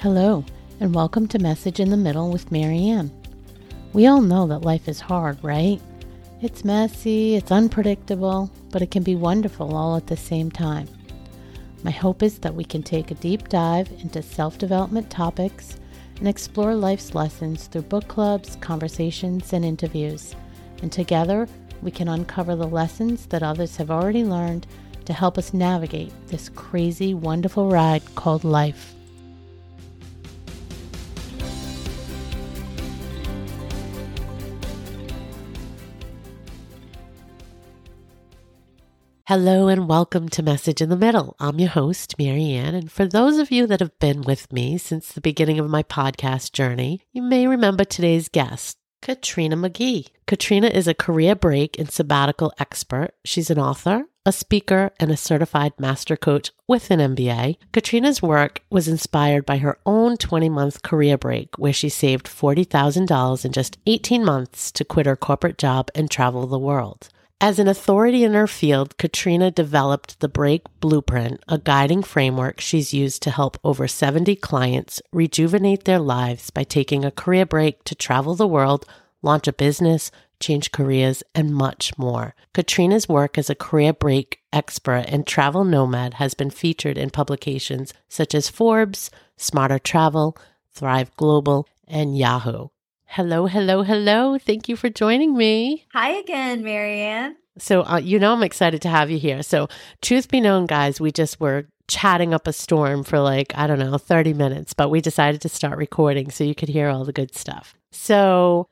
Hello, and welcome to Message in the Middle with Marianne. We all know that life is hard, right? It's messy, it's unpredictable, but it can be wonderful all at the same time. My hope is that we can take a deep dive into self development topics and explore life's lessons through book clubs, conversations, and interviews. And together, we can uncover the lessons that others have already learned to help us navigate this crazy, wonderful ride called life. Hello and welcome to Message in the Middle. I'm your host, Marianne. And for those of you that have been with me since the beginning of my podcast journey, you may remember today's guest, Katrina McGhee. Katrina is a career break and sabbatical expert. She's an author, a speaker, and a certified master coach with an MBA. Katrina's work was inspired by her own 20 month career break, where she saved $40,000 in just 18 months to quit her corporate job and travel the world. As an authority in her field, Katrina developed the Break Blueprint, a guiding framework she's used to help over 70 clients rejuvenate their lives by taking a career break to travel the world, launch a business, change careers, and much more. Katrina's work as a career break expert and travel nomad has been featured in publications such as Forbes, Smarter Travel, Thrive Global, and Yahoo. Hello, hello, hello. Thank you for joining me. Hi again, Marianne. So, uh, you know, I'm excited to have you here. So, truth be known, guys, we just were chatting up a storm for like, I don't know, 30 minutes, but we decided to start recording so you could hear all the good stuff. So,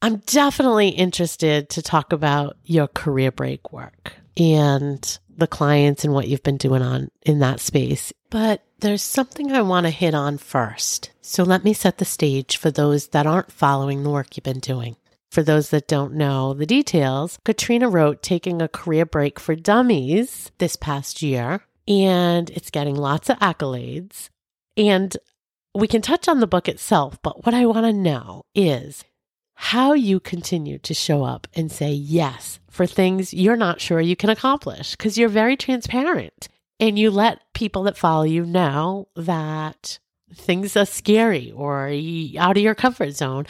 I'm definitely interested to talk about your career break work and the clients and what you've been doing on in that space. But there's something I want to hit on first. So let me set the stage for those that aren't following the work you've been doing. For those that don't know the details, Katrina wrote Taking a Career Break for Dummies this past year, and it's getting lots of accolades. And we can touch on the book itself, but what I want to know is how you continue to show up and say yes for things you're not sure you can accomplish because you're very transparent. And you let people that follow you know that things are scary or out of your comfort zone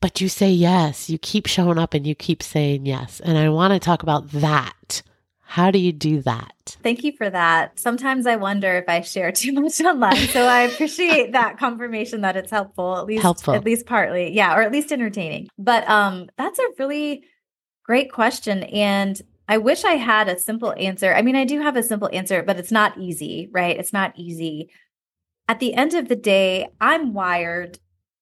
but you say yes. You keep showing up and you keep saying yes. And i want to talk about that how do you do that thank you for that sometimes i wonder if i share too much online so i appreciate that confirmation that it's helpful at least helpful at least partly yeah or at least entertaining but um that's a really great question and I wish I had a simple answer. I mean, I do have a simple answer, but it's not easy, right? It's not easy. At the end of the day, I'm wired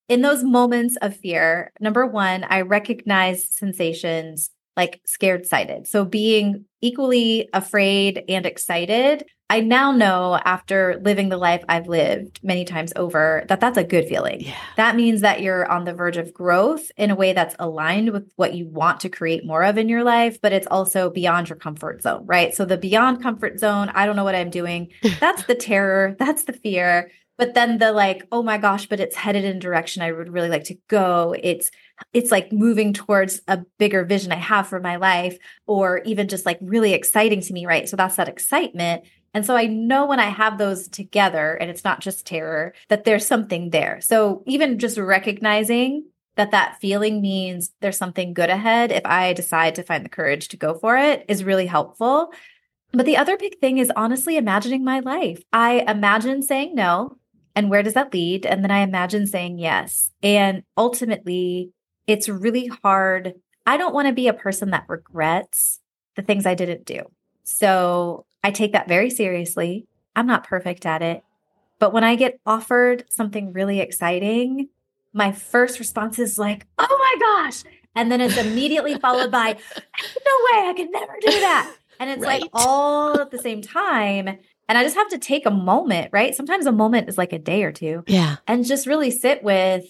in those moments of fear. Number one, I recognize sensations like scaredcited. So being equally afraid and excited I now know after living the life I've lived many times over that that's a good feeling. Yeah. That means that you're on the verge of growth in a way that's aligned with what you want to create more of in your life, but it's also beyond your comfort zone, right? So the beyond comfort zone, I don't know what I'm doing. That's the terror, that's the fear. But then the like, oh my gosh, but it's headed in a direction I would really like to go. It's it's like moving towards a bigger vision I have for my life, or even just like really exciting to me, right? So that's that excitement. And so I know when I have those together and it's not just terror, that there's something there. So even just recognizing that that feeling means there's something good ahead if I decide to find the courage to go for it is really helpful. But the other big thing is honestly imagining my life. I imagine saying no. And where does that lead? And then I imagine saying yes. And ultimately, it's really hard. I don't want to be a person that regrets the things I didn't do. So I take that very seriously. I'm not perfect at it. But when I get offered something really exciting, my first response is like, oh my gosh. And then it's immediately followed by, no way, I could never do that. And it's right. like all at the same time. And I just have to take a moment, right? Sometimes a moment is like a day or two. Yeah. And just really sit with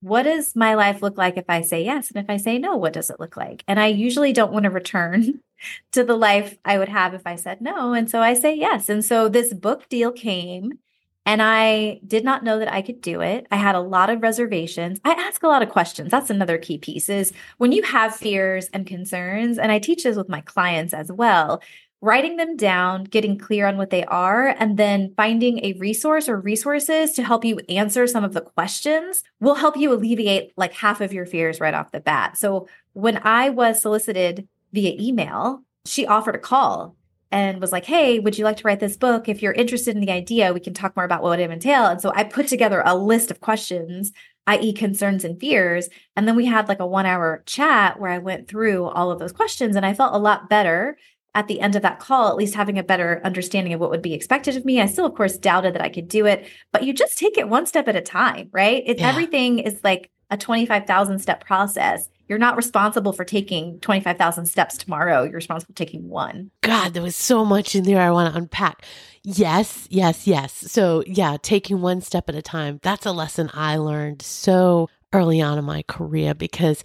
what does my life look like if I say yes? And if I say no, what does it look like? And I usually don't want to return to the life I would have if I said no. And so I say yes. And so this book deal came and I did not know that I could do it. I had a lot of reservations. I ask a lot of questions. That's another key piece is when you have fears and concerns, and I teach this with my clients as well. Writing them down, getting clear on what they are, and then finding a resource or resources to help you answer some of the questions will help you alleviate like half of your fears right off the bat. So when I was solicited via email, she offered a call and was like, Hey, would you like to write this book? If you're interested in the idea, we can talk more about what it entail. And so I put together a list of questions, i.e., concerns and fears. And then we had like a one hour chat where I went through all of those questions and I felt a lot better at the end of that call, at least having a better understanding of what would be expected of me. I still, of course, doubted that I could do it, but you just take it one step at a time, right? It's yeah. everything is like a 25,000 step process you're not responsible for taking 25,000 steps tomorrow. You're responsible for taking one. God, there was so much in there I want to unpack. Yes, yes, yes. So, yeah, taking one step at a time. That's a lesson I learned so early on in my career because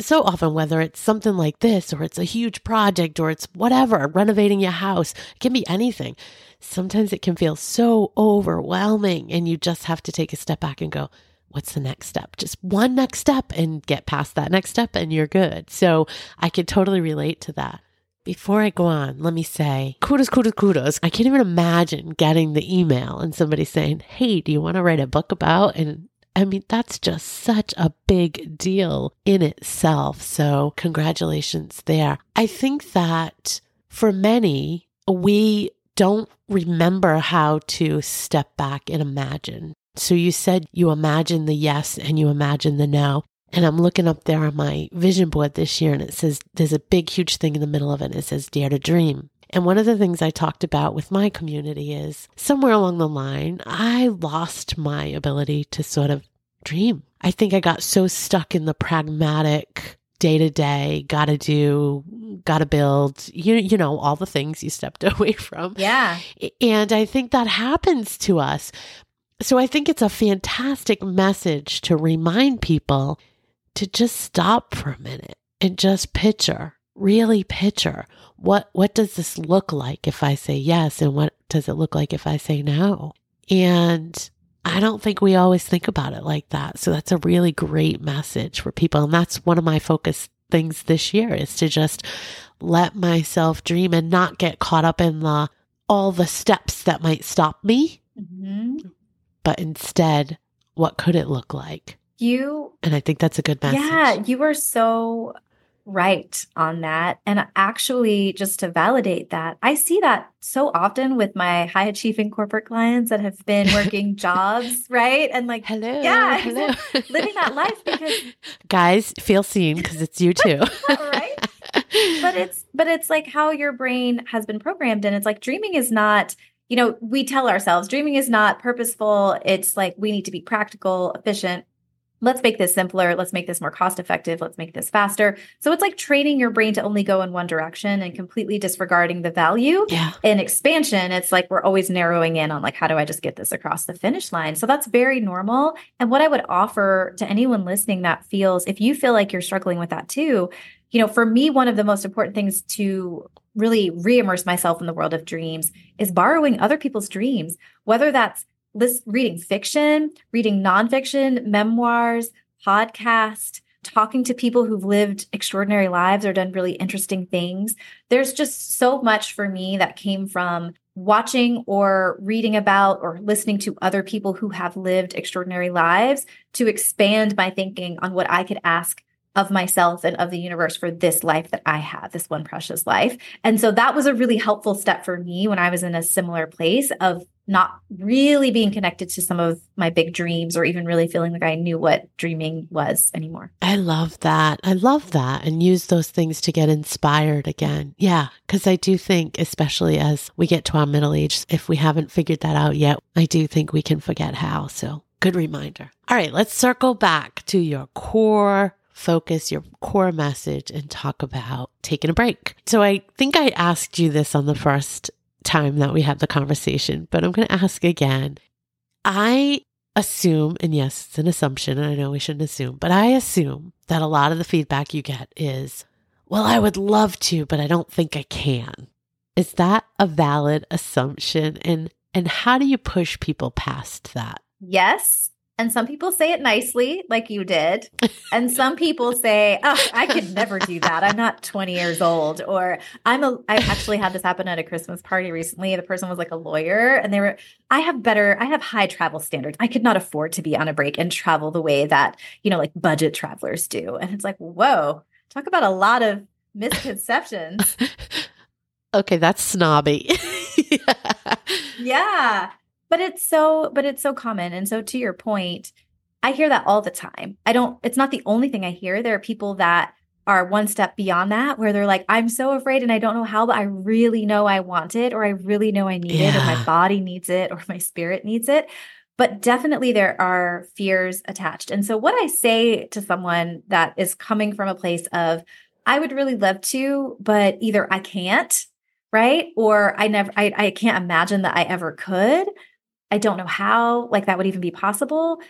so often, whether it's something like this or it's a huge project or it's whatever, renovating your house, it can be anything. Sometimes it can feel so overwhelming and you just have to take a step back and go, what's the next step? Just one next step and get past that next step and you're good. So I could totally relate to that. Before I go on, let me say kudos, kudos, kudos. I can't even imagine getting the email and somebody saying, Hey, do you want to write a book about? And I mean, that's just such a big deal in itself. So, congratulations there. I think that for many, we don't remember how to step back and imagine. So you said you imagine the yes and you imagine the no. And I'm looking up there on my vision board this year and it says there's a big, huge thing in the middle of it. it says dare to dream. And one of the things I talked about with my community is somewhere along the line, I lost my ability to sort of dream. I think I got so stuck in the pragmatic day to day, gotta do, gotta build, you, you know, all the things you stepped away from. Yeah. And I think that happens to us. So I think it's a fantastic message to remind people to just stop for a minute and just picture, really picture what what does this look like if I say yes and what does it look like if I say no? And I don't think we always think about it like that. So that's a really great message for people and that's one of my focus things this year is to just let myself dream and not get caught up in the all the steps that might stop me. Mm-hmm but instead, what could it look like? You and I think that's a good message. Yeah, you were so right on that. And actually, just to validate that, I see that so often with my high achieving corporate clients that have been working jobs, right? And like, hello, yeah, hello. living that life because guys feel seen because it's you too, right? But it's but it's like how your brain has been programmed, and it's like dreaming is not you know, we tell ourselves dreaming is not purposeful. It's like we need to be practical, efficient. Let's make this simpler. Let's make this more cost effective. Let's make this faster. So it's like training your brain to only go in one direction and completely disregarding the value. Yeah. In expansion, it's like we're always narrowing in on like, how do I just get this across the finish line? So that's very normal. And what I would offer to anyone listening that feels, if you feel like you're struggling with that too, you know, for me, one of the most important things to really re-immerse myself in the world of dreams is borrowing other people's dreams, whether that's list, reading fiction, reading nonfiction, memoirs, podcast, talking to people who've lived extraordinary lives or done really interesting things. There's just so much for me that came from watching or reading about or listening to other people who have lived extraordinary lives to expand my thinking on what I could ask of myself and of the universe for this life that I have, this one precious life. And so that was a really helpful step for me when I was in a similar place of not really being connected to some of my big dreams or even really feeling like I knew what dreaming was anymore. I love that. I love that and use those things to get inspired again. Yeah, because I do think, especially as we get to our middle age, if we haven't figured that out yet, I do think we can forget how. So good reminder. All right, let's circle back to your core focus your core message and talk about taking a break. So I think I asked you this on the first time that we had the conversation, but I'm going to ask again. I assume, and yes, it's an assumption, and I know we shouldn't assume, but I assume that a lot of the feedback you get is, well, I would love to, but I don't think I can. Is that a valid assumption? And and how do you push people past that? Yes, And some people say it nicely, like you did. And some people say, oh, I could never do that. I'm not 20 years old. Or I'm a, I actually had this happen at a Christmas party recently. The person was like a lawyer and they were, I have better, I have high travel standards. I could not afford to be on a break and travel the way that, you know, like budget travelers do. And it's like, whoa, talk about a lot of misconceptions. okay, that's snobby. yeah. yeah but it's so but it's so common. And so to your point i hear that all the time. I don't it's not the only thing i hear. There are people that are one step beyond that where they're like i'm so afraid and i don't know how but i really know i want it or i really know i need yeah. it or my body needs it or my spirit needs it. But definitely there are fears attached. And so what i say to someone that is coming from a place of i would really love to but either i can't right? Or i never i, I can't imagine that i ever could I don't know how like that would even be possible.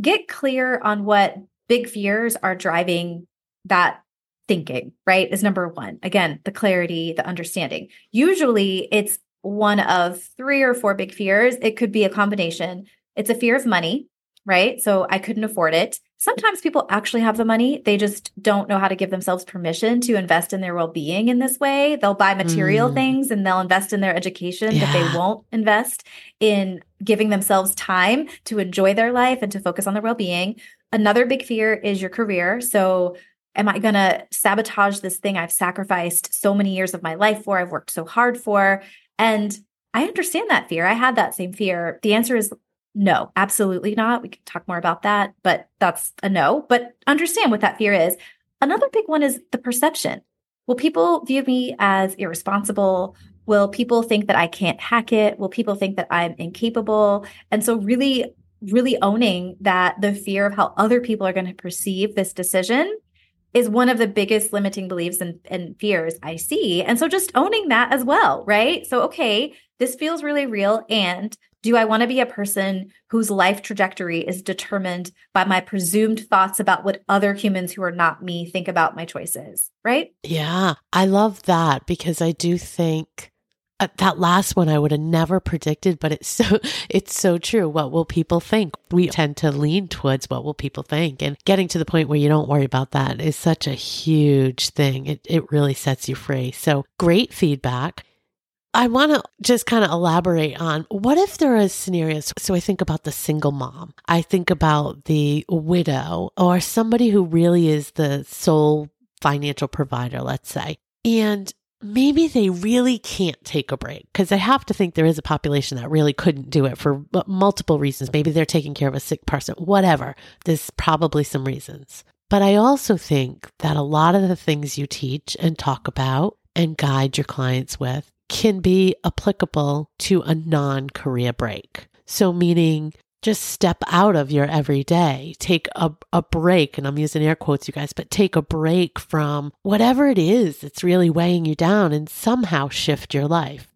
Get clear on what big fears are driving that thinking, right? Is number 1. Again, the clarity, the understanding. Usually it's one of three or four big fears. It could be a combination. It's a fear of money, right? So I couldn't afford it. Sometimes people actually have the money. They just don't know how to give themselves permission to invest in their well being in this way. They'll buy material mm. things and they'll invest in their education, yeah. but they won't invest in giving themselves time to enjoy their life and to focus on their well being. Another big fear is your career. So, am I going to sabotage this thing I've sacrificed so many years of my life for? I've worked so hard for. And I understand that fear. I had that same fear. The answer is no, absolutely not. We can talk more about that, but that's a no. But understand what that fear is. Another big one is the perception. Will people view me as irresponsible? Will people think that I can't hack it? Will people think that I'm incapable? And so, really, really owning that the fear of how other people are going to perceive this decision is one of the biggest limiting beliefs and, and fears I see. And so, just owning that as well, right? So, okay, this feels really real. And do I want to be a person whose life trajectory is determined by my presumed thoughts about what other humans who are not me think about my choices? Right? Yeah, I love that because I do think uh, that last one I would have never predicted, but it's so it's so true. What will people think? We tend to lean towards what will people think, and getting to the point where you don't worry about that is such a huge thing. It it really sets you free. So great feedback. I want to just kind of elaborate on what if there are scenarios. So I think about the single mom, I think about the widow, or somebody who really is the sole financial provider, let's say. And maybe they really can't take a break because I have to think there is a population that really couldn't do it for multiple reasons. Maybe they're taking care of a sick person, whatever. There's probably some reasons. But I also think that a lot of the things you teach and talk about and guide your clients with can be applicable to a non career break. So, meaning just step out of your everyday, take a, a break, and I'm using air quotes, you guys, but take a break from whatever it is that's really weighing you down and somehow shift your life.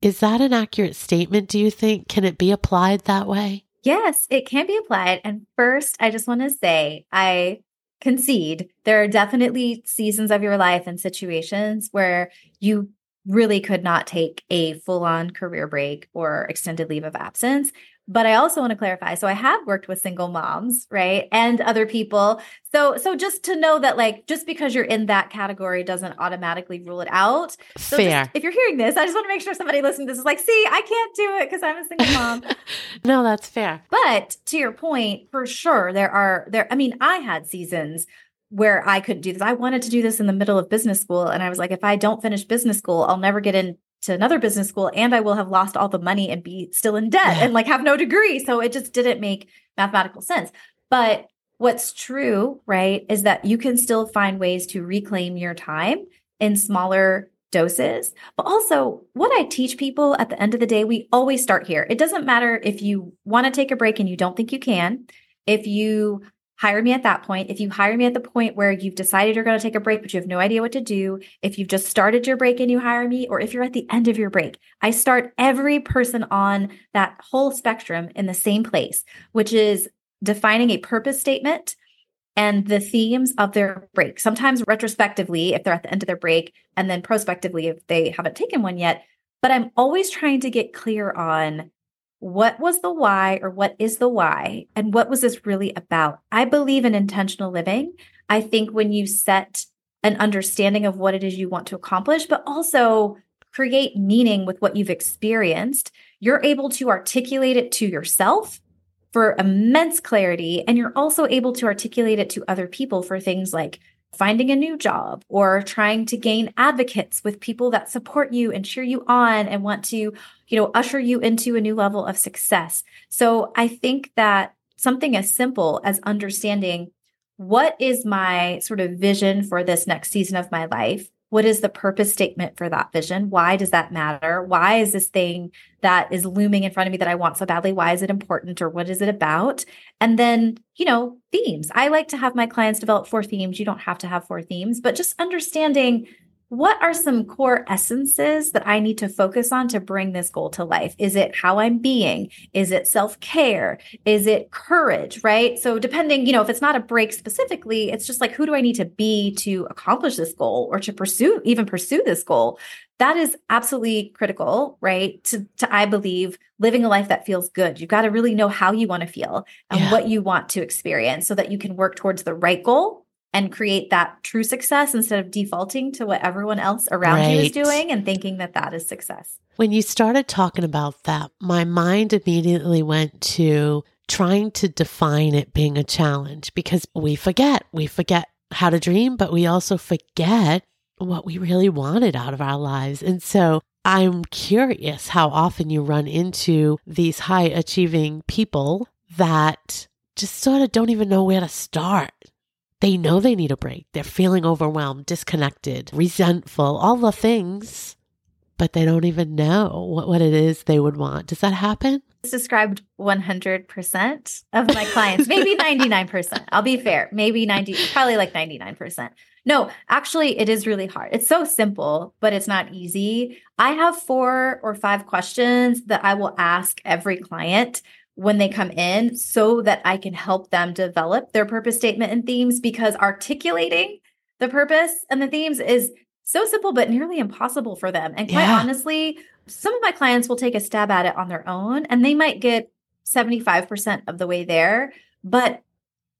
Is that an accurate statement, do you think? Can it be applied that way? Yes, it can be applied. And first, I just want to say, I concede there are definitely seasons of your life and situations where you really could not take a full on career break or extended leave of absence. But I also want to clarify. So I have worked with single moms, right? And other people. So so just to know that like just because you're in that category doesn't automatically rule it out. So Fair. Just, if you're hearing this, I just want to make sure somebody listening to this is like, see, I can't do it because I'm a single mom. no, that's fair. But to your point, for sure, there are there, I mean, I had seasons where I couldn't do this. I wanted to do this in the middle of business school. And I was like, if I don't finish business school, I'll never get into another business school and I will have lost all the money and be still in debt and like have no degree. So it just didn't make mathematical sense. But what's true, right, is that you can still find ways to reclaim your time in smaller doses. But also, what I teach people at the end of the day, we always start here. It doesn't matter if you want to take a break and you don't think you can. If you hire me at that point. If you hire me at the point where you've decided you're going to take a break, but you have no idea what to do, if you've just started your break and you hire me, or if you're at the end of your break, I start every person on that whole spectrum in the same place, which is defining a purpose statement and the themes of their break. Sometimes retrospectively, if they're at the end of their break, and then prospectively, if they haven't taken one yet. But I'm always trying to get clear on what was the why or what is the why? And what was this really about? I believe in intentional living. I think when you set an understanding of what it is you want to accomplish, but also create meaning with what you've experienced, you're able to articulate it to yourself for immense clarity. And you're also able to articulate it to other people for things like finding a new job or trying to gain advocates with people that support you and cheer you on and want to, you know, usher you into a new level of success. So I think that something as simple as understanding what is my sort of vision for this next season of my life what is the purpose statement for that vision? Why does that matter? Why is this thing that is looming in front of me that I want so badly? Why is it important or what is it about? And then, you know, themes. I like to have my clients develop four themes. You don't have to have four themes, but just understanding what are some core essences that I need to focus on to bring this goal to life? Is it how I'm being? Is it self care? Is it courage? Right. So, depending, you know, if it's not a break specifically, it's just like, who do I need to be to accomplish this goal or to pursue, even pursue this goal? That is absolutely critical, right? To, to I believe, living a life that feels good. You've got to really know how you want to feel and yeah. what you want to experience so that you can work towards the right goal and create that true success instead of defaulting to what everyone else around right. you is doing and thinking that that is success. When you started talking about that, my mind immediately went to trying to define it being a challenge because we forget, we forget how to dream, but we also forget what we really wanted out of our lives. And so I'm curious how often you run into these high achieving people that just sort of don't even know where to start. They know they need a break. They're feeling overwhelmed, disconnected, resentful, all the things, but they don't even know what, what it is they would want. Does that happen? It's described 100% of my clients, maybe 99%. I'll be fair, maybe 90, probably like 99%. No, actually, it is really hard. It's so simple, but it's not easy. I have four or five questions that I will ask every client when they come in so that I can help them develop their purpose statement and themes because articulating the purpose and the themes is so simple but nearly impossible for them. And quite yeah. honestly, some of my clients will take a stab at it on their own and they might get 75% of the way there, but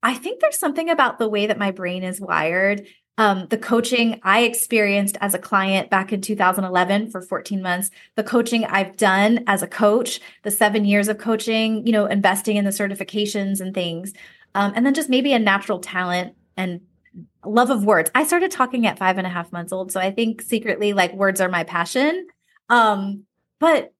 I think there's something about the way that my brain is wired um, the coaching I experienced as a client back in 2011 for 14 months, the coaching I've done as a coach, the seven years of coaching, you know, investing in the certifications and things, um, and then just maybe a natural talent and love of words. I started talking at five and a half months old, so I think secretly like words are my passion. Um, but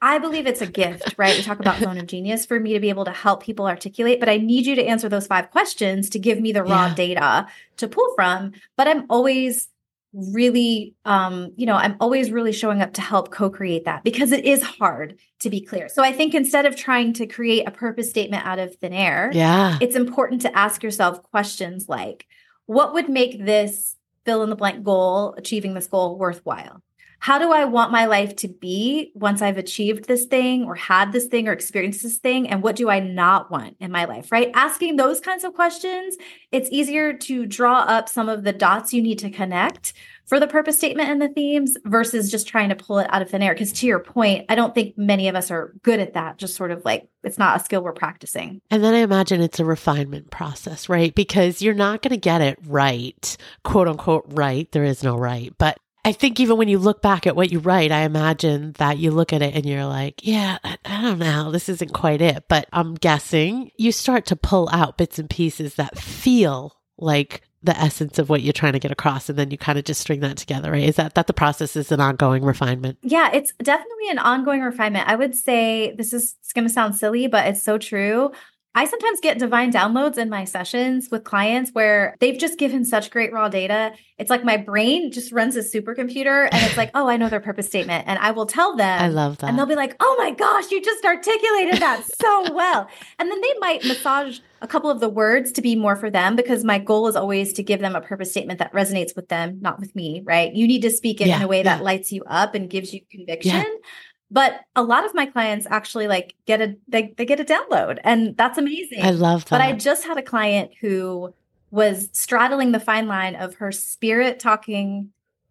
I believe it's a gift, right? We talk about zone of genius for me to be able to help people articulate, but I need you to answer those five questions to give me the raw yeah. data to pull from. But I'm always really um you know i'm always really showing up to help co-create that because it is hard to be clear so i think instead of trying to create a purpose statement out of thin air yeah it's important to ask yourself questions like what would make this fill in the blank goal achieving this goal worthwhile how do I want my life to be once I've achieved this thing or had this thing or experienced this thing? And what do I not want in my life, right? Asking those kinds of questions, it's easier to draw up some of the dots you need to connect for the purpose statement and the themes versus just trying to pull it out of thin air. Because to your point, I don't think many of us are good at that. Just sort of like it's not a skill we're practicing. And then I imagine it's a refinement process, right? Because you're not going to get it right, quote unquote, right. There is no right. But I think even when you look back at what you write, I imagine that you look at it and you're like, yeah, I, don't know, this isn't quite it. But I'm guessing you start to pull out bits and pieces that feel like the essence of what you're trying to get across and then you kind of just string that together right? Is that that the process is an ongoing refinement? Yeah it's definitely an ongoing refinement. I would say this is going to sound silly but it's so true I sometimes get divine downloads in my sessions with clients where they've just given such great raw data. It's like my brain just runs a supercomputer and it's like, oh, I know their purpose statement. And I will tell them. I love that. And they'll be like, oh my gosh, you just articulated that so well. And then they might massage a couple of the words to be more for them because my goal is always to give them a purpose statement that resonates with them, not with me, right? You need to speak it yeah, in a way yeah. that lights you up and gives you conviction. Yeah. But a lot of my clients actually like get a they, they get a download and that's amazing. I love that. But I just had a client who was straddling the fine line of her spirit talking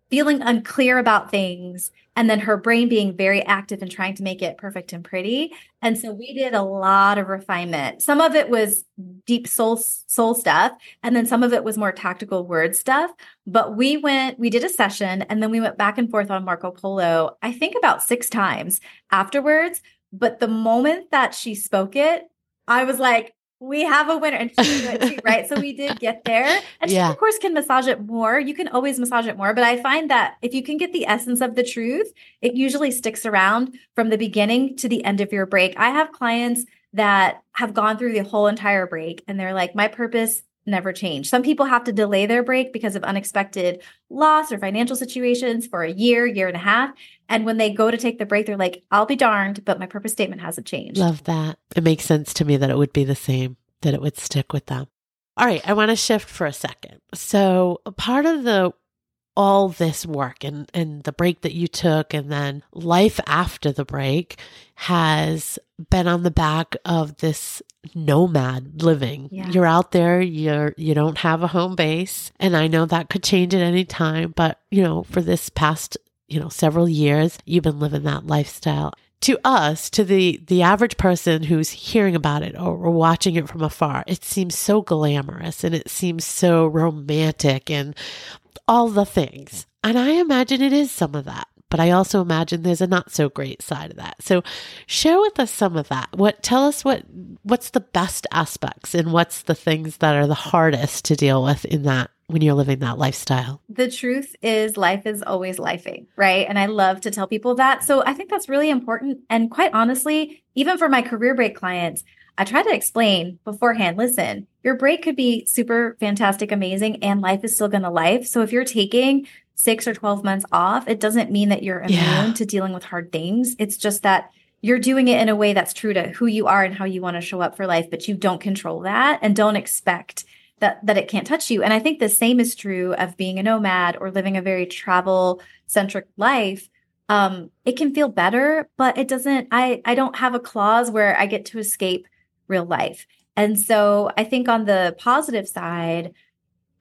feeling unclear about things and then her brain being very active and trying to make it perfect and pretty. And so we did a lot of refinement. Some of it was deep soul soul stuff and then some of it was more tactical word stuff. But we went we did a session and then we went back and forth on Marco Polo i think about six times afterwards. But the moment that she spoke it i was like we have a winner and she went too, right? So we did get there. And she, of course, can massage it more. You can always massage it more. But I find that if you can get the essence of the truth, it usually sticks around from the beginning to the end of your break. I have clients that have gone through the whole entire break and they're like, my purpose never change. Some people have to delay their break because of unexpected loss or financial situations for a year, year and a half. And when they go to take the break, they're like, I'll be darned, but my purpose statement hasn't changed. Love that. It makes sense to me that it would be the same, that it would stick with them. All right, I want to shift for a second. So, part of the all this work and and the break that you took and then life after the break has been on the back of this nomad living. Yeah. You're out there, you're you don't have a home base, and I know that could change at any time, but you know, for this past, you know, several years, you've been living that lifestyle. To us, to the the average person who's hearing about it or, or watching it from afar, it seems so glamorous and it seems so romantic and all the things. And I imagine it is some of that but I also imagine there's a not so great side of that. So share with us some of that. What tell us what what's the best aspects and what's the things that are the hardest to deal with in that when you're living that lifestyle? The truth is life is always lifing, right? And I love to tell people that. So I think that's really important and quite honestly, even for my career break clients, I try to explain beforehand, listen, your break could be super fantastic, amazing, and life is still going to life. So if you're taking six or 12 months off, it doesn't mean that you're immune yeah. to dealing with hard things. It's just that you're doing it in a way that's true to who you are and how you want to show up for life, but you don't control that and don't expect that that it can't touch you. And I think the same is true of being a nomad or living a very travel centric life. Um, it can feel better, but it doesn't. I I don't have a clause where I get to escape real life. And so I think on the positive side,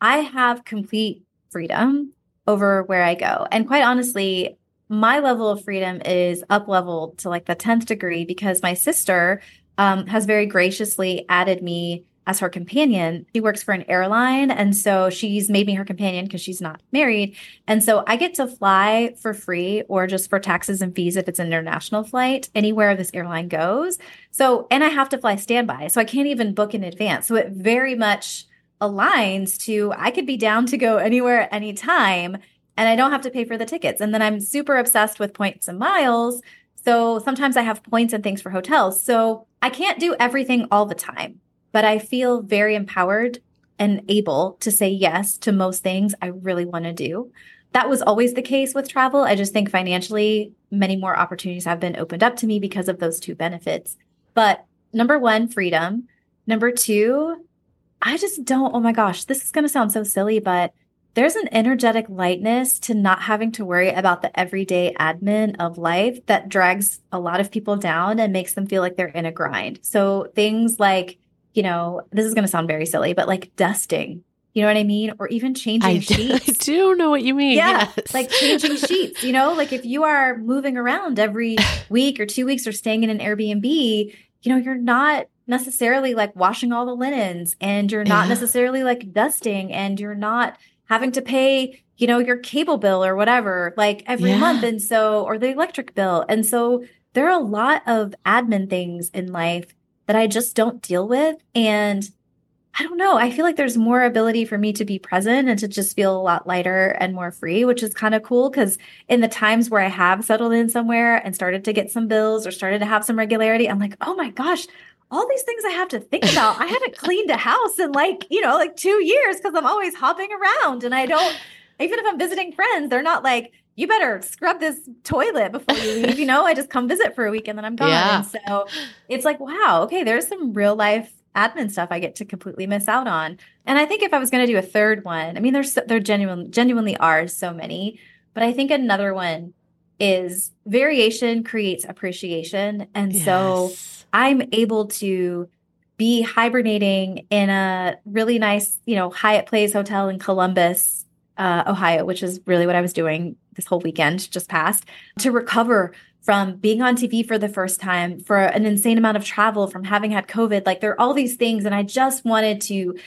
I have complete freedom over where I go. And quite honestly, my level of freedom is up leveled to like the 10th degree because my sister um, has very graciously added me as her companion. She works for an airline. And so she's made me her companion because she's not married. And so I get to fly for free or just for taxes and fees if it's an international flight anywhere this airline goes. So, and I have to fly standby. So I can't even book in advance. So it very much aligns to I could be down to go anywhere at any time and I don't have to pay for the tickets. And then I'm super obsessed with points and miles. So sometimes I have points and things for hotels. So I can't do everything all the time, but I feel very empowered and able to say yes to most things I really want to do. That was always the case with travel. I just think financially, many more opportunities have been opened up to me because of those two benefits. But number one, freedom. Number two, I just don't, oh my gosh, this is going to sound so silly, but there's an energetic lightness to not having to worry about the everyday admin of life that drags a lot of people down and makes them feel like they're in a grind. So things like, you know, this is going to sound very silly, but like dusting, you know what I mean? Or even changing I sheets. Do, I do know what you mean. Yeah. Yes. Like changing sheets, you know, like if you are moving around every week or two weeks or staying in an Airbnb, you know, you're not necessarily like washing all the linens and you're not yeah. necessarily like dusting and you're not having to pay you know your cable bill or whatever like every yeah. month and so or the electric bill and so there are a lot of admin things in life that I just don't deal with and I don't know. I feel like there's more ability for me to be present and to just feel a lot lighter and more free, which is kind of cool. Cause in the times where I have settled in somewhere and started to get some bills or started to have some regularity, I'm like, oh my gosh, all these things I have to think about. I haven't cleaned a house in like, you know, like two years because I'm always hopping around and I don't, even if I'm visiting friends, they're not like, you better scrub this toilet before you leave. You know, I just come visit for a week and then I'm gone. Yeah. And so it's like, wow, okay, there's some real life admin stuff I get to completely miss out on. And I think if I was going to do a third one, I mean, there's there genuine genuinely are so many, but I think another one is variation creates appreciation, and yes. so I'm able to be hibernating in a really nice, you know, Hyatt Place hotel in Columbus uh, Ohio, which is really what I was doing this whole weekend just passed, to recover from being on TV for the first time, for an insane amount of travel, from having had COVID. Like there are all these things. And I just wanted to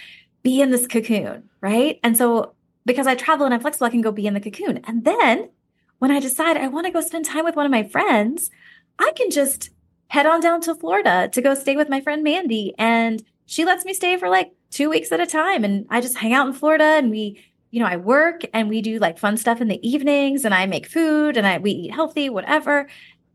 be in this cocoon. Right. And so because I travel and I'm flexible, I can go be in the cocoon. And then when I decide I want to go spend time with one of my friends, I can just head on down to Florida to go stay with my friend Mandy. And she lets me stay for like two weeks at a time. And I just hang out in Florida and we, you know, I work and we do like fun stuff in the evenings and I make food and I we eat healthy, whatever.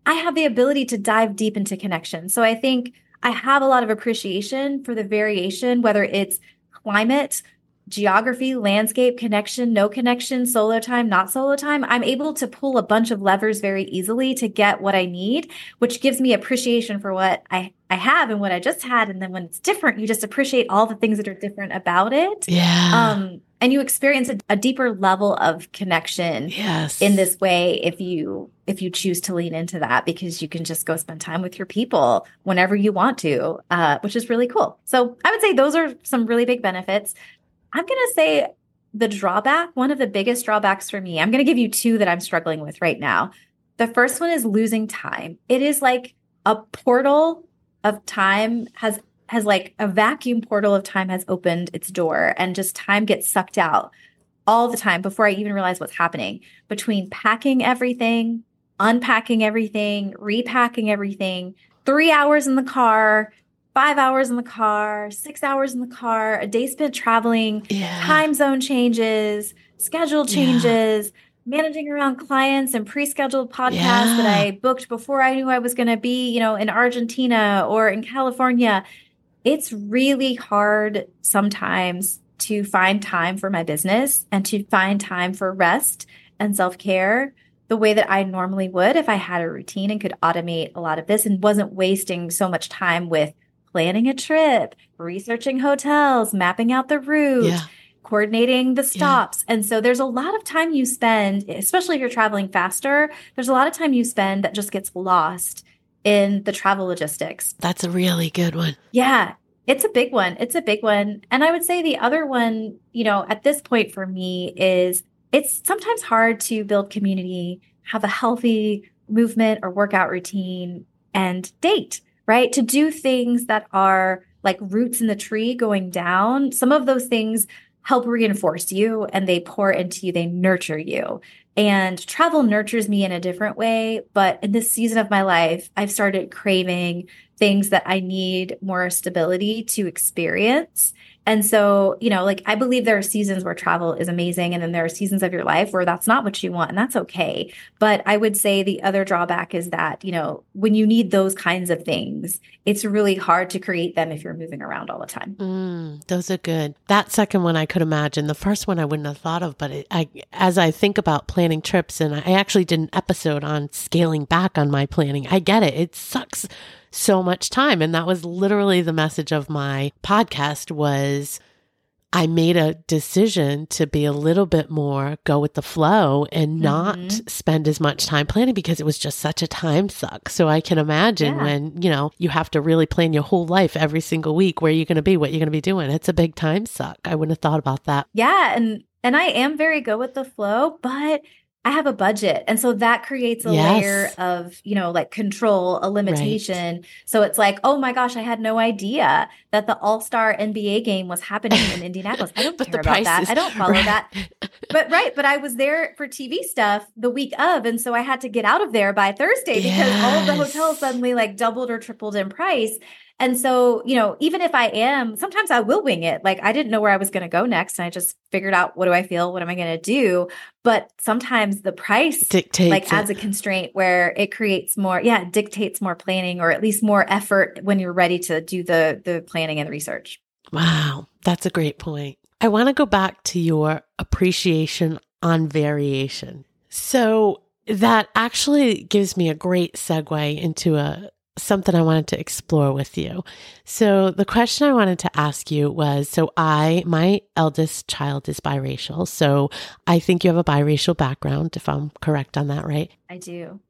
I have the ability to dive deep into connection. So I think I have a lot of appreciation for the variation, whether it's climate, geography, landscape, connection, no connection, solo time, not solo time, I'm able to pull a bunch of levers very easily to get what I need, which gives me appreciation for what I, I have and what I just had. And then when it's different, you just appreciate all the things that are different about it. Yeah. Um, and you experience a, a deeper level of connection yes. in this way if you if you choose to lean into that because you can just go spend time with your people whenever you want to uh, which is really cool so i would say those are some really big benefits I'm going to say the drawback, one of the biggest drawbacks for me, I'm going to give you two that I'm struggling with right now. The first one is losing time. It is like a portal of time has has like a vacuum portal of time has opened its door and just time gets sucked out all the time before I even realize what's happening between packing everything, unpacking everything, repacking everything, 3 hours in the car, five hours in the car, six hours in the car, a day spent traveling, yeah. time zone changes, schedule changes, yeah. managing around clients and pre-scheduled podcasts yeah. that I booked before I knew I was going to be, you know, in Argentina or in California. It's really hard sometimes to find time for my business and to find time for rest and self-care the way that I normally would if I had a routine and could automate a lot of this and wasn't wasting so much time with planning a trip, researching hotels, mapping out the route. Yeah. Coordinating the stops. Yeah. And so there's a lot of time you spend, especially if you're traveling faster, there's a lot of time you spend that just gets lost in the travel logistics. That's a really good one. Yeah. It's a big one. It's a big one. And I would say the other one, you know, at this point for me is it's sometimes hard to build community, have a healthy movement or workout routine, and date right? To do things that are like roots in the tree going down. Some of those things help reinforce you and they pour into you, they nurture you. And travel nurtures me in a different way. But in this season of my life, I've started craving things that I need more stability to experience. And so, you know, like I believe there are seasons where travel is amazing. And then there are seasons of your life where that's not what you want. And that's okay. But I would say the other drawback is that, you know, when you need those kinds of things, it's really hard to create them if you're moving around all the time. Mm, those are good. That second one I could imagine. The first one I wouldn't have thought of. But it, I, as I think about planning trips, and I actually did an episode on scaling back on my planning, I get it. It sucks so much time. And that was literally the message of my podcast was I made a decision to be a little bit more go with the flow and not mm-hmm. spend as much time planning because it was just such a time suck. So I can imagine yeah. when, you know, you have to really plan your whole life every single week where you're going to be, what you're going to be doing. It's a big time suck. I wouldn't have thought about that. Yeah, and and I am very go with the flow, but I have a budget. And so that creates a yes. layer of, you know, like control, a limitation. Right. So it's like, oh my gosh, I had no idea that the All Star NBA game was happening in Indianapolis. I don't care about that. I don't follow right. that. But right. But I was there for TV stuff the week of. And so I had to get out of there by Thursday because yes. all of the hotels suddenly like doubled or tripled in price. And so, you know, even if I am, sometimes I will wing it. Like I didn't know where I was going to go next. And I just figured out what do I feel? What am I going to do? But sometimes the price dictates like adds a constraint where it creates more, yeah, dictates more planning or at least more effort when you're ready to do the the planning and the research. Wow. That's a great point. I want to go back to your appreciation on variation. So that actually gives me a great segue into a something I wanted to explore with you. So, the question I wanted to ask you was so, I, my eldest child is biracial. So, I think you have a biracial background, if I'm correct on that, right? I do.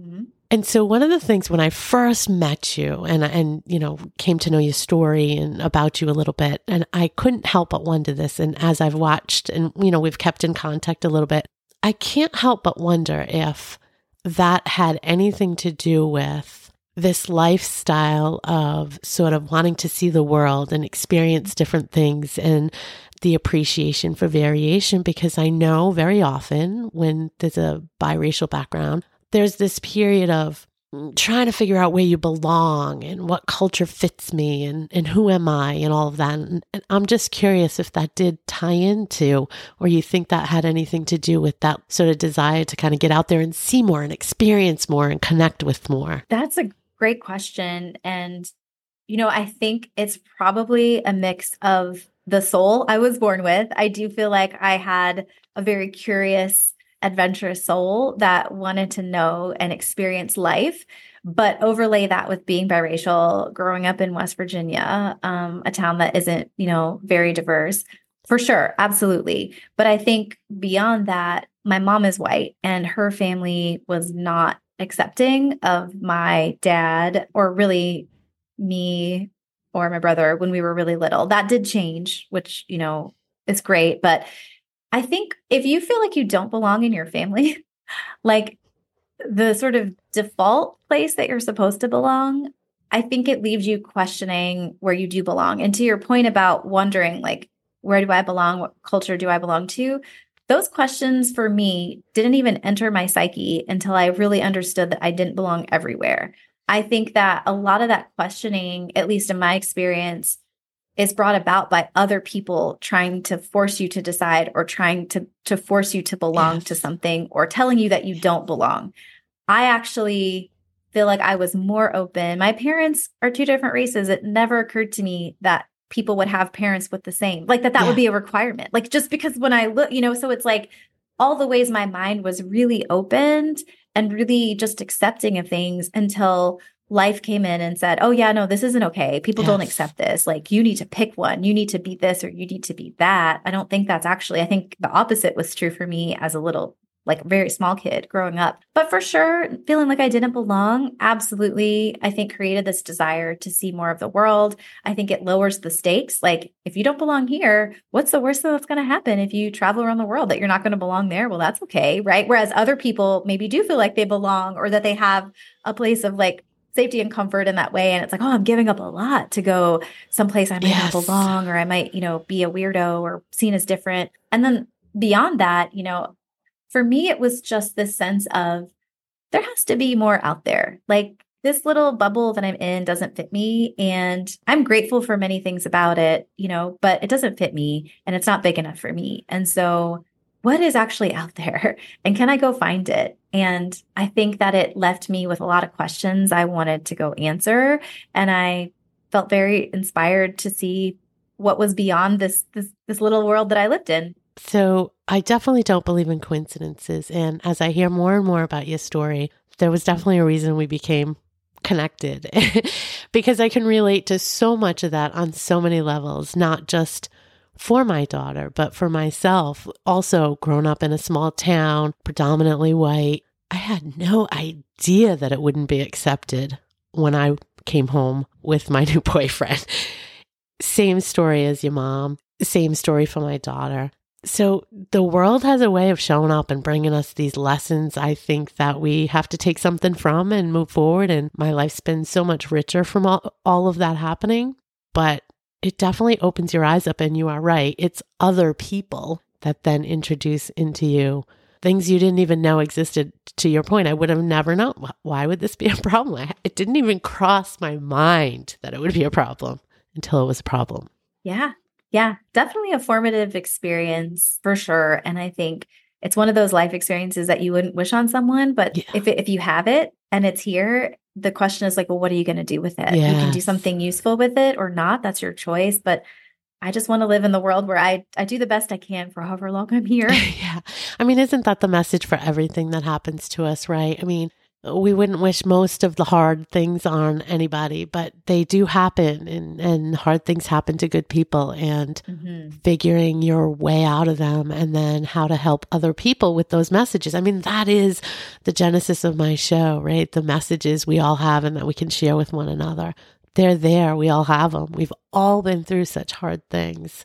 Mm-hmm. And so one of the things when I first met you and and you know came to know your story and about you a little bit and I couldn't help but wonder this and as I've watched and you know we've kept in contact a little bit I can't help but wonder if that had anything to do with this lifestyle of sort of wanting to see the world and experience different things and the appreciation for variation because I know very often when there's a biracial background, there's this period of mm, trying to figure out where you belong and what culture fits me and, and who am I and all of that. And, and, I'm just curious if that did tie into, or you think that had anything to do with that sort of desire to kind of get out there and see more and experience more and connect with more. That's a great question. And, you know, I think it's probably a mix of the soul I was born with. I do feel like I had a very curious adventurous soul that wanted to know and experience life but overlay that with being biracial growing up in west virginia um, a town that isn't you know very diverse for sure absolutely but i think beyond that my mom is white and her family was not accepting of my dad or really me or my brother when we were really little that did change which you know is great but I think if you feel like you don't belong in your family, like the sort of default place that you're supposed to belong, I think it leaves you questioning where you do belong. And to your point about wondering, like, where do I belong? What culture do I belong to? Those questions for me didn't even enter my psyche until I really understood that I didn't belong everywhere. I think that a lot of that questioning, at least in my experience, is brought about by other people trying to force you to decide or trying to to force you to belong to something or telling you that you don't belong. I actually feel like I was more open. My parents are two different races. It never occurred to me that people would have parents with the same. Like that that yeah. would be a requirement. Like just because when I look, you know, so it's like all the ways my mind was really opened and really just accepting of things until life came in and said, Oh, yeah, no, this isn't okay. People yes. don't accept this. Like, you need to pick one. You need to be this or you need to be that. I don't think that's actually, I think the opposite was true for me as a little, like, very small kid growing up. But for sure, feeling like I didn't belong, absolutely, I think created this desire to see more of the world. I think it lowers the stakes. Like, if you don't belong here, what's the worst thing that's going to happen if you travel around the world that you're not going to belong there? Well, that's okay. Right. Whereas other people maybe do feel like they belong or that they have a place of like, safety and comfort in that way. And it's like, oh, I'm giving up a lot to go someplace I might yes. not belong, or I might, you know, be a weirdo or seen as different. And then beyond that, you know, for me, it was just this sense of there has to be more out there. Like this little bubble that I'm in doesn't fit me. And I'm grateful for many things about it, you know, but it doesn't fit me and it's not big enough for me. And so what is actually out there and can I go find it? And I think that it left me with a lot of questions I wanted to go answer. And I felt very inspired to see what was beyond this this this little world that I lived in. So I definitely don't believe in coincidences. And as I hear more and more about your story, there was definitely a reason we became connected because I can relate to so much of that on so many levels, not just for my daughter, but for myself, also grown up in a small town, predominantly white, I had no idea that it wouldn't be accepted when I came home with my new boyfriend. Same story as your mom, same story for my daughter. So the world has a way of showing up and bringing us these lessons. I think that we have to take something from and move forward. And my life's been so much richer from all, all of that happening. But it definitely opens your eyes up. And you are right. It's other people that then introduce into you things you didn't even know existed. To your point, I would have never known. Why would this be a problem? It didn't even cross my mind that it would be a problem until it was a problem. Yeah. Yeah. Definitely a formative experience for sure. And I think it's one of those life experiences that you wouldn't wish on someone, but yeah. if it, if you have it and it's here, the question is like, well, what are you going to do with it? You can do something useful with it or not. That's your choice. But I just want to live in the world where I, I do the best I can for however long I'm here. yeah. I mean, isn't that the message for everything that happens to us, right? I mean, we wouldn't wish most of the hard things on anybody, but they do happen and, and hard things happen to good people and mm-hmm. figuring your way out of them and then how to help other people with those messages. I mean, that is the genesis of my show, right? The messages we all have and that we can share with one another. They're there. We all have them. We've all been through such hard things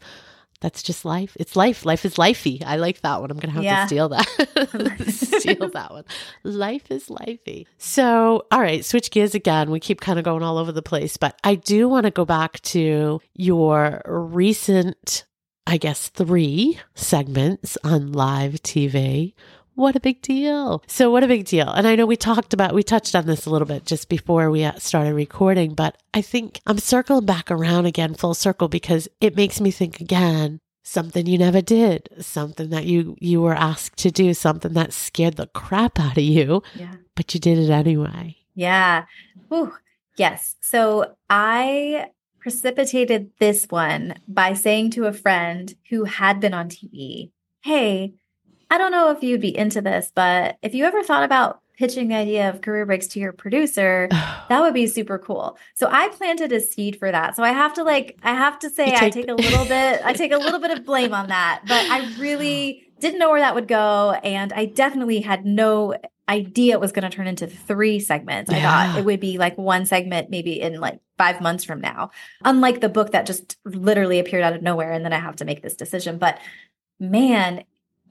that's just life. It's life. Life is lifey. I like that one. I'm going to have yeah. to steal that. steal that one. Life is lifey. So, all right, switch gears again. We keep kind of going all over the place, but I do want to go back to your recent, I guess, three segments on live TV what a big deal. So, what a big deal. And I know we talked about, we touched on this a little bit just before we uh, started recording, but I think I'm circling back around again, full circle, because it makes me think again something you never did, something that you you were asked to do, something that scared the crap out of you, yeah. but you did it anyway. Yeah. Whew. Yes. So I precipitated this one by saying to a friend who had been on TV, "Hey, I don't know if you'd be into this, but if you ever thought about pitching the idea of career breaks to your producer, that would be super cool. So I planted a seed for that. So I have to like I have to say take- I take a little bit I take a little bit of blame on that, but I really didn't know where that would go and I definitely had no idea it was going to turn into three segments. Yeah. I thought it would be like one segment maybe in like 5 months from now. Unlike the book that just literally appeared out of nowhere and then I have to make this decision, but man,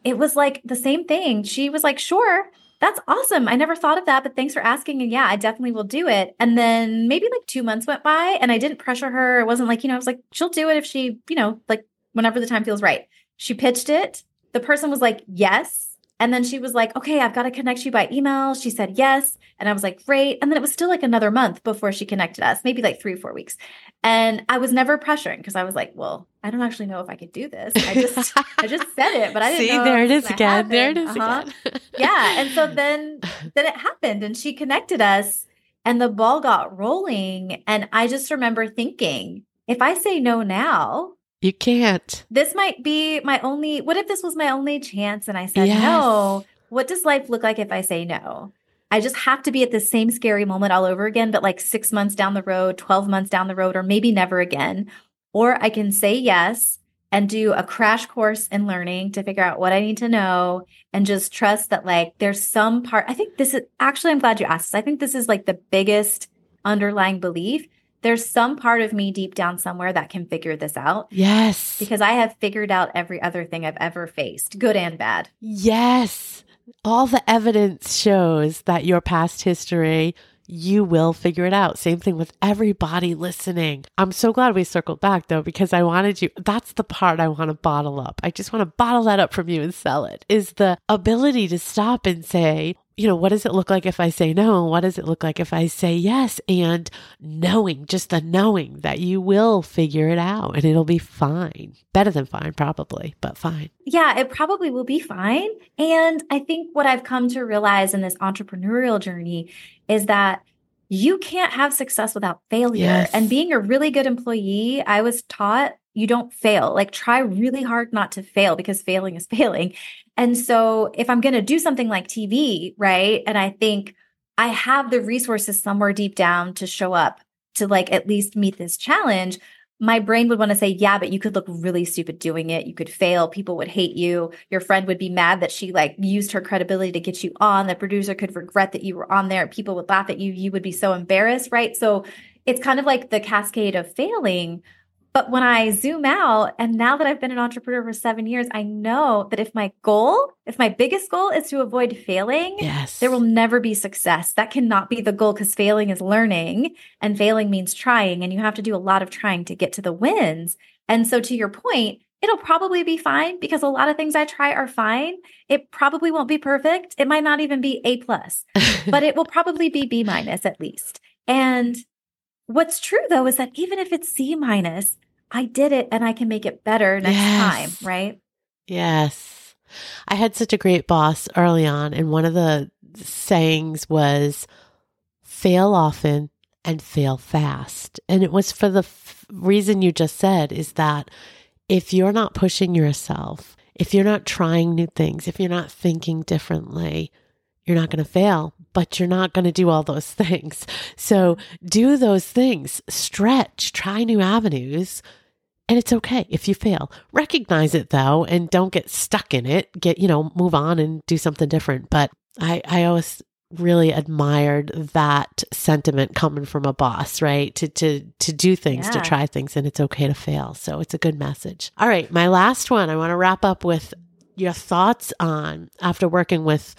it was like the same thing. She was like, sure, that's awesome. I never thought of that, but thanks for asking. And yeah, I definitely will do it. And then maybe like two months went by and I didn't pressure her. It wasn't like, you know, I was like, she'll do it if she, you know, like whenever the time feels right. She pitched it. The person was like, yes. And then she was like, okay, I've got to connect you by email. She said yes. And I was like, great. And then it was still like another month before she connected us, maybe like three or four weeks. And I was never pressuring because I was like, well, I don't actually know if I could do this. I just, I just said it, but I didn't See, there it is again. There it is uh-huh. again. yeah. And so then, then it happened and she connected us and the ball got rolling. And I just remember thinking, if I say no now, you can't. This might be my only, what if this was my only chance and I said yes. no? What does life look like if I say no? I just have to be at the same scary moment all over again, but like six months down the road, 12 months down the road, or maybe never again. Or I can say yes and do a crash course in learning to figure out what I need to know and just trust that like there's some part. I think this is actually, I'm glad you asked this. I think this is like the biggest underlying belief there's some part of me deep down somewhere that can figure this out. Yes. Because I have figured out every other thing I've ever faced, good and bad. Yes. All the evidence shows that your past history, you will figure it out. Same thing with everybody listening. I'm so glad we circled back though, because I wanted you, that's the part I want to bottle up. I just want to bottle that up from you and sell it is the ability to stop and say, you know, what does it look like if I say no? What does it look like if I say yes? And knowing, just the knowing that you will figure it out and it'll be fine. Better than fine, probably, but fine. Yeah, it probably will be fine. And I think what I've come to realize in this entrepreneurial journey is that you can't have success without failure. Yes. And being a really good employee, I was taught you don't fail. Like try really hard not to fail because failing is failing. And so if I'm going to do something like TV, right? And I think I have the resources somewhere deep down to show up to like at least meet this challenge, my brain would want to say, yeah, but you could look really stupid doing it. You could fail. People would hate you. Your friend would be mad that she like used her credibility to get you on. The producer could regret that you were on there. People would laugh at you. You would be so embarrassed, right? So it's kind of like the cascade of failing. But when I zoom out, and now that I've been an entrepreneur for seven years, I know that if my goal, if my biggest goal is to avoid failing, yes. there will never be success. That cannot be the goal because failing is learning and failing means trying. And you have to do a lot of trying to get to the wins. And so, to your point, it'll probably be fine because a lot of things I try are fine. It probably won't be perfect. It might not even be A plus, but it will probably be B minus at least. And what's true though is that even if it's C minus, I did it and I can make it better next yes. time, right? Yes. I had such a great boss early on, and one of the sayings was fail often and fail fast. And it was for the f- reason you just said is that if you're not pushing yourself, if you're not trying new things, if you're not thinking differently, you're not going to fail but you're not going to do all those things. So do those things, stretch, try new avenues. And it's okay if you fail. Recognize it though, and don't get stuck in it. Get, you know, move on and do something different. But I, I always really admired that sentiment coming from a boss, right? To to to do things, yeah. to try things and it's okay to fail. So it's a good message. All right, my last one I want to wrap up with your thoughts on after working with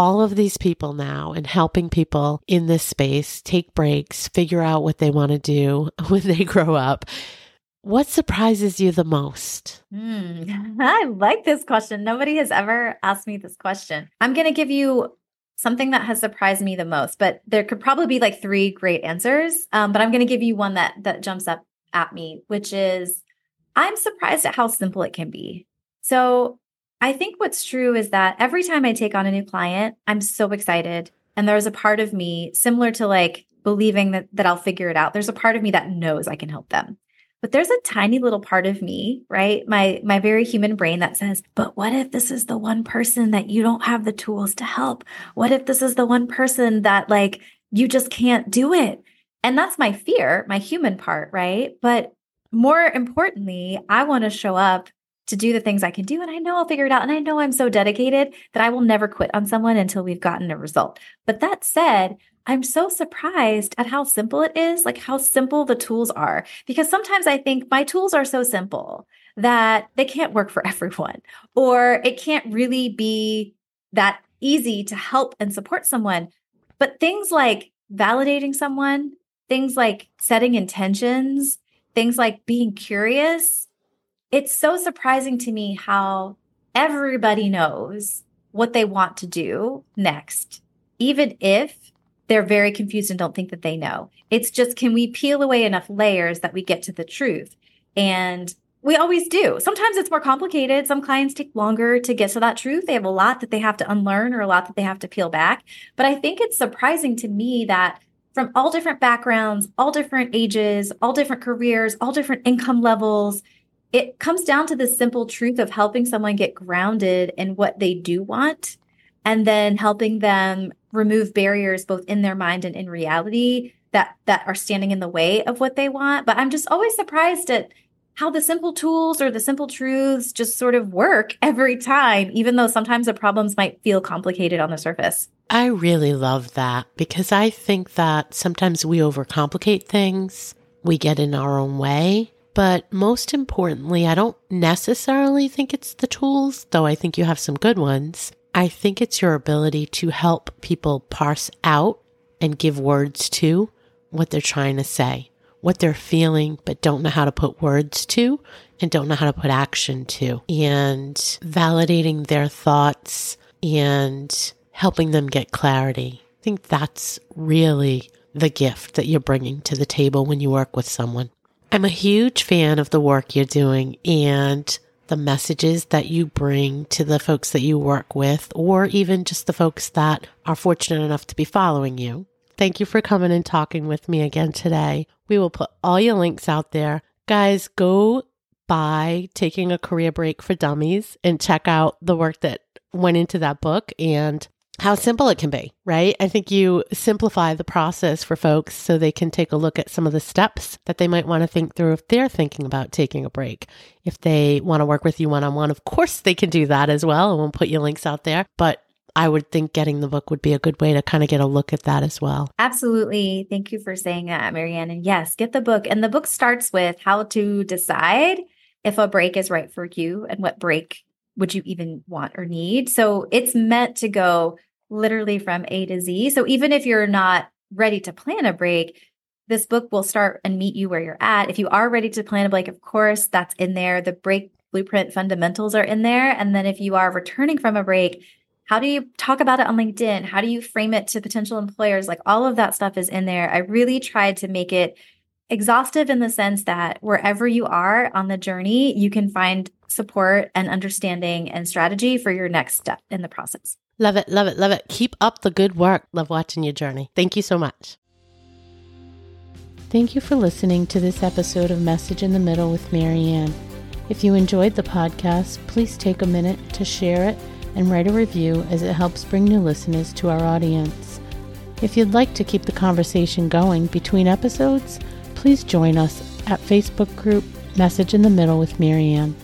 all of these people now and helping people in this space take breaks, figure out what they want to do when they grow up. What surprises you the most? Mm, I like this question. Nobody has ever asked me this question. I'm going to give you something that has surprised me the most, but there could probably be like three great answers. Um, but I'm going to give you one that that jumps up at me, which is I'm surprised at how simple it can be. So I think what's true is that every time I take on a new client, I'm so excited. And there's a part of me similar to like believing that, that I'll figure it out. There's a part of me that knows I can help them. But there's a tiny little part of me, right? My my very human brain that says, "But what if this is the one person that you don't have the tools to help? What if this is the one person that like you just can't do it?" And that's my fear, my human part, right? But more importantly, I want to show up to do the things I can do and I know I'll figure it out and I know I'm so dedicated that I will never quit on someone until we've gotten a result. But that said, I'm so surprised at how simple it is, like how simple the tools are. Because sometimes I think my tools are so simple that they can't work for everyone, or it can't really be that easy to help and support someone. But things like validating someone, things like setting intentions, things like being curious, it's so surprising to me how everybody knows what they want to do next, even if they're very confused and don't think that they know. It's just, can we peel away enough layers that we get to the truth? And we always do. Sometimes it's more complicated. Some clients take longer to get to that truth. They have a lot that they have to unlearn or a lot that they have to peel back. But I think it's surprising to me that from all different backgrounds, all different ages, all different careers, all different income levels, it comes down to the simple truth of helping someone get grounded in what they do want and then helping them remove barriers both in their mind and in reality that that are standing in the way of what they want. But i'm just always surprised at how the simple tools or the simple truths just sort of work every time even though sometimes the problems might feel complicated on the surface. I really love that because i think that sometimes we overcomplicate things. We get in our own way but most importantly, I don't necessarily think it's the tools, though I think you have some good ones. I think it's your ability to help people parse out and give words to what they're trying to say, what they're feeling, but don't know how to put words to and don't know how to put action to, and validating their thoughts and helping them get clarity. I think that's really the gift that you're bringing to the table when you work with someone. I'm a huge fan of the work you're doing and the messages that you bring to the folks that you work with, or even just the folks that are fortunate enough to be following you. Thank you for coming and talking with me again today. We will put all your links out there. Guys, go buy Taking a Career Break for Dummies and check out the work that went into that book and how simple it can be, right? I think you simplify the process for folks so they can take a look at some of the steps that they might want to think through if they're thinking about taking a break. If they want to work with you one on one, of course they can do that as well. And we'll put your links out there. But I would think getting the book would be a good way to kind of get a look at that as well. Absolutely. Thank you for saying that, Marianne. And yes, get the book. And the book starts with how to decide if a break is right for you and what break would you even want or need. So it's meant to go literally from A to Z. So even if you're not ready to plan a break, this book will start and meet you where you're at. If you are ready to plan a break, of course, that's in there. The break blueprint fundamentals are in there. And then if you are returning from a break, how do you talk about it on LinkedIn? How do you frame it to potential employers? Like all of that stuff is in there. I really tried to make it exhaustive in the sense that wherever you are on the journey, you can find support and understanding and strategy for your next step in the process. Love it, love it, love it. Keep up the good work. Love watching your journey. Thank you so much. Thank you for listening to this episode of Message in the Middle with Marianne. If you enjoyed the podcast, please take a minute to share it and write a review as it helps bring new listeners to our audience. If you'd like to keep the conversation going between episodes, please join us at Facebook group Message in the Middle with Marianne.